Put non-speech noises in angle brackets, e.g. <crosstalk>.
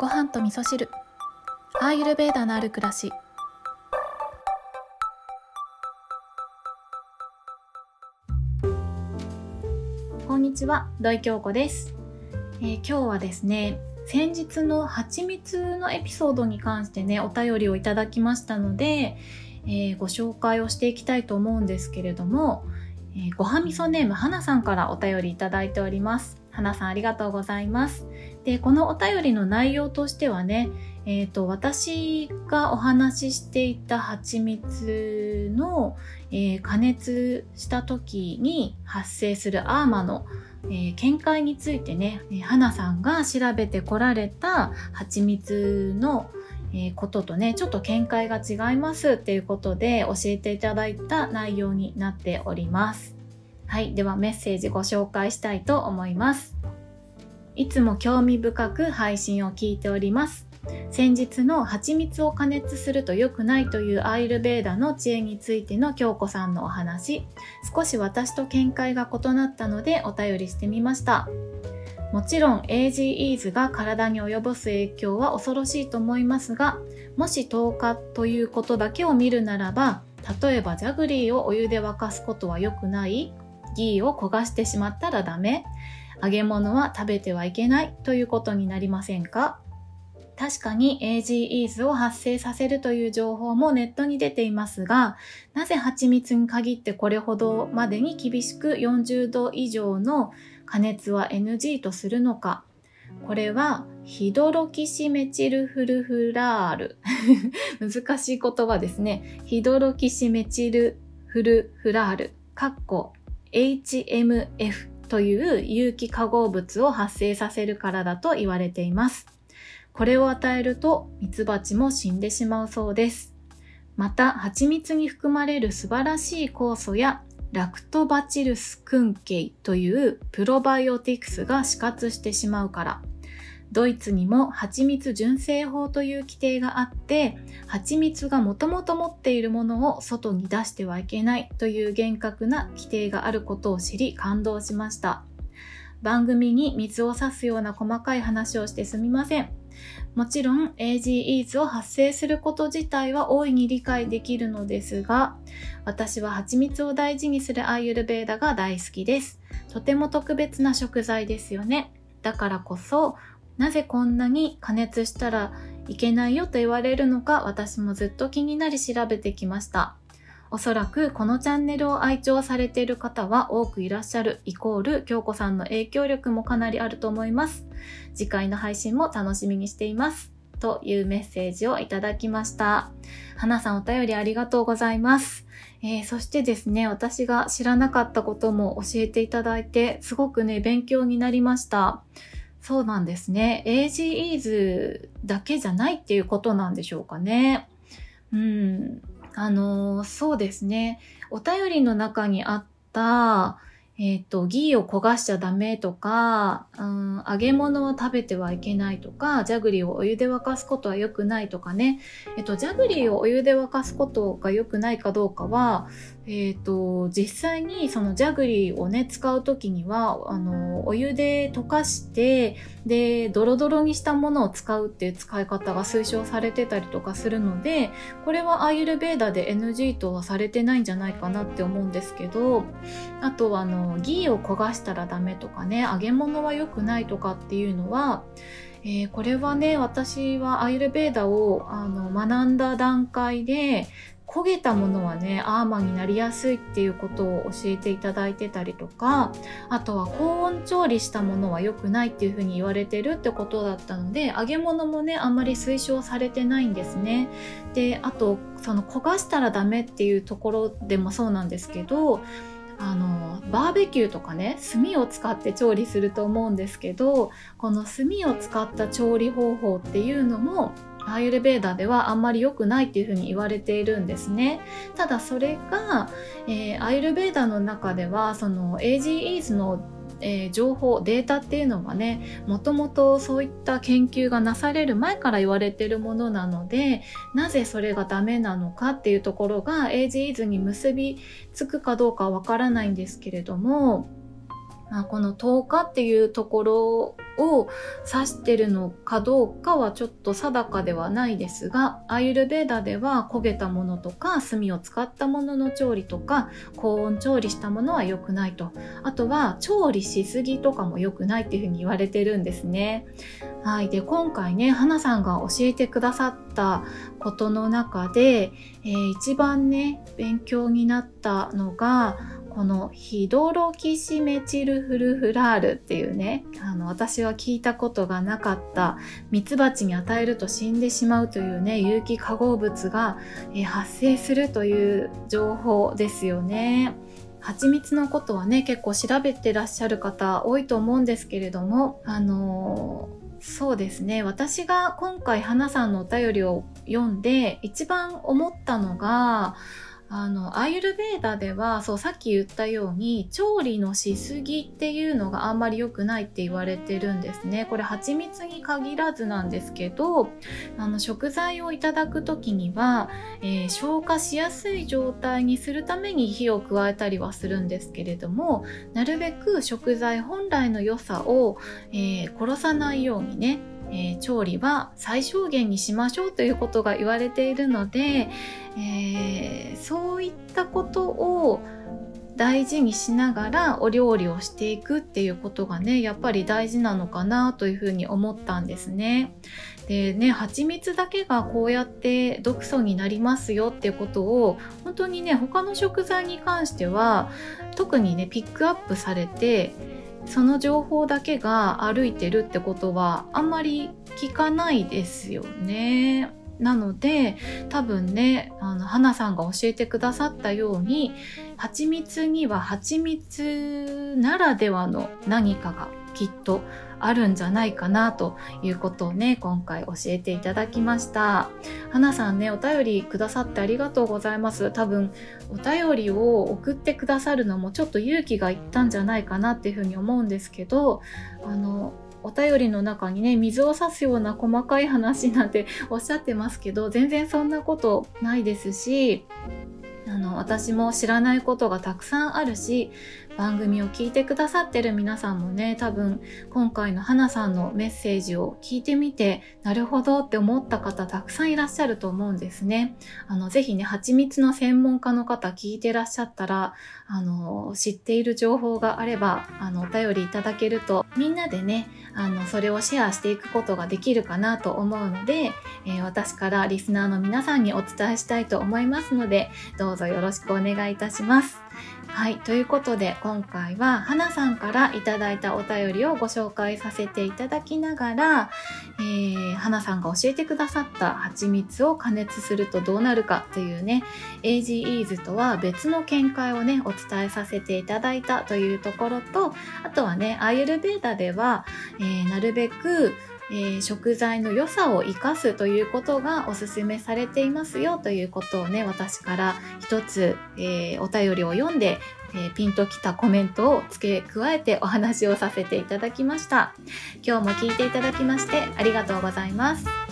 ご飯と味噌汁。アーユルベーダのある暮らし。こんにちは土井京子です、えー今日はですね先日の蜂蜜のエピソードに関してねお便りをいただきましたので、えーご紹介をしていきたいと思うんですけれども、えーごはみそネームはなさんからお便りいただいております。はなさんありがとうございます。でこのお便りの内容としてはねえー、と私がお話ししていた蜂蜜の、えー加熱した時に発生するアーマの、えー見解についてね、えー花さんが調べてこられた蜂蜜の、えーこととねちょっと見解が違いますっていうことで教えていただいた内容になっております。はい、ではメッセージご紹介したいと思います。いつも興味深く配信を聞いております。先日の蜂蜜を加熱すると良くないというアイルベーダの知恵についての京子さんのお話。少し私と見解が異なったのでお便りしてみました。もちろん AGEs が体に及ぼす影響は恐ろしいと思いますがもし10日ということだけを見るならば例えばジャグリーをお湯で沸かすことは良くない。ギーを焦がしてしまったらダメ。揚げ物は食べてはいけないということになりませんか？確かに AGEs を発生させるという情報もネットに出ていますが、なぜ蜂蜜に限ってこれほどまでに厳しく40度以上の加熱は NG とするのか？これはヒドロキシメチルフルフラール。<laughs> 難しい言葉ですね。ヒドロキシメチルフルフラール。HMF という有機化合物を発生させるからだと言われています。これを与えるとミツバチも死んでしまうそうです。また、蜂蜜に含まれる素晴らしい酵素やラクトバチルスクンケイというプロバイオティクスが死活してしまうから。ドイツにも蜂蜜純正法という規定があって、蜂蜜がもともと持っているものを外に出してはいけないという厳格な規定があることを知り感動しました。番組に水を差すような細かい話をしてすみません。もちろん AGEs を発生すること自体は大いに理解できるのですが、私は蜂蜜を大事にするアーユルベーダが大好きです。とても特別な食材ですよね。だからこそ、なぜこんなに加熱したらいけないよと言われるのか私もずっと気になり調べてきました。おそらくこのチャンネルを愛聴されている方は多くいらっしゃるイコール京子さんの影響力もかなりあると思います。次回の配信も楽しみにしています。というメッセージをいただきました。花さんお便りありがとうございます。えーそしてですね、私が知らなかったことも教えていただいて、すごくね、勉強になりました。そうなんですね。AGEs だけじゃないっていうことなんでしょうかね。うん。あのそうですね。お便りの中にあった、えっ、と、ギーを焦がしちゃダメとか、うん、揚げ物は食べてはいけないとか、ジャグリーをお湯で沸かすことは良くないとかね。えっ、と、ジャグリーをお湯で沸かすことが良くないかどうかは、えっ、と、実際にそのジャグリーをね、使うときには、あの、お湯で溶かして、で、ドロドロにしたものを使うっていう使い方が推奨されてたりとかするので、これはアーユルベーダで NG とはされてないんじゃないかなって思うんですけど、あとはあの、ギーを焦がしたらダメとかね、揚げ物は良くないとかっていうのは、えーこれはね、私はアーユルベーダをあの学んだ段階で、焦げたものはね、アーマーになりやすいっていうことを教えていただいてたりとか、あとは高温調理したものは良くないっていうふうに言われてるってことだったので、揚げ物もね、あんまり推奨されてないんですね。で、あと、その焦がしたらダメっていうところでもそうなんですけど、あの、バーベキューとかね、炭を使って調理すると思うんですけど、この炭を使った調理方法っていうのも、アーユルベーダではあんまり良くないっていうふうに言われているんですね。ただそれが、えーアーユルベーダの中ではその AGEs の、えー情報データっていうのはねもともとそういった研究がなされる前から言われてるものなのでなぜそれがダメなのかっていうところが AGEs に結びつくかどうかわからないんですけれどもまあ、この10日っていうところを指してるのかどうかはちょっと定かではないですがアイルベーダでは焦げたものとか炭を使ったものの調理とか高温調理したものは良くないとあとは調理しすぎとかも良くないっていうふうに言われてるんですね。はい、で今回ね花さんが教えてくださったことの中で、えー、一番ね勉強になったのがこのヒドロキシメチルフルフラールっていうねあの私は聞いたことがなかったミツバチに与えると死んでしまうというね有機化合物が、え発生するという情報ですよね。蜂蜜のことはね結構調べてらっしゃる方多いと思うんですけれどもあのそうですね私が今回花さんのお便りを読んで一番思ったのがあのアーユルベーダではそうさっき言ったように調理のしすぎっていうのがあんまり良くないって言われてるんですね。これ蜂蜜に限らずなんですけどあの食材をいただく時には、えー、消化しやすい状態にするために火を加えたりはするんですけれどもなるべく食材本来の良さを、えー、殺さないようにねえー、調理は最小限にしましょうということが言われているので、えー、そういったことを大事にしながらお料理をしていくっていうことがねやっぱり大事なのかなというふうに思ったんですね。でね蜂蜜だけがこうやって毒素になりますよっていうことを本当にね他の食材に関しては特にねピックアップされてその情報だけが歩いてるってことはあんまり聞かないですよね。なので多分ねあの花さんが教えてくださったように蜂蜜には蜂蜜ならではの何かがきっとあるんじゃないかなということをね今回教えていただきました。花さんねお便りくださってありがとうございます。多分お便りを送ってくださるのもちょっと勇気がいったんじゃないかなっていうふうに思うんですけどあのお便りの中にね水を差すような細かい話なんて <laughs> おっしゃってますけど全然そんなことないですしあの私も知らないことがたくさんあるし番組を聞いてくださってる皆さんもね多分今回の花さんのメッセージを聞いてみてなるほどって思った方たくさんいらっしゃると思うんですね。あのぜひね蜂蜜の専門家の方聞いてらっしゃったらあの知っている情報があればあのお便りいただけるとみんなでねあのそれをシェアしていくことができるかなと思うので、えー、私からリスナーの皆さんにお伝えしたいと思いますのでどうぞよろしくお願いいたします。はい、ということで今回は花さんからいただいたお便りをご紹介させていただきながら、えー、花さんが教えてくださった蜂蜜を加熱するとどうなるかというね AGEs とは別の見解をねお伝えさせていただいたというところとあとはねアイルベーダでは、えー、なるべくえー、食材の良さを生かすということがおすすめされていますよということをね私から一つ、えー、お便りを読んで、えー、ピンときたコメントを付け加えてお話をさせていただきました。今日も聞いていただきましてありがとうございます。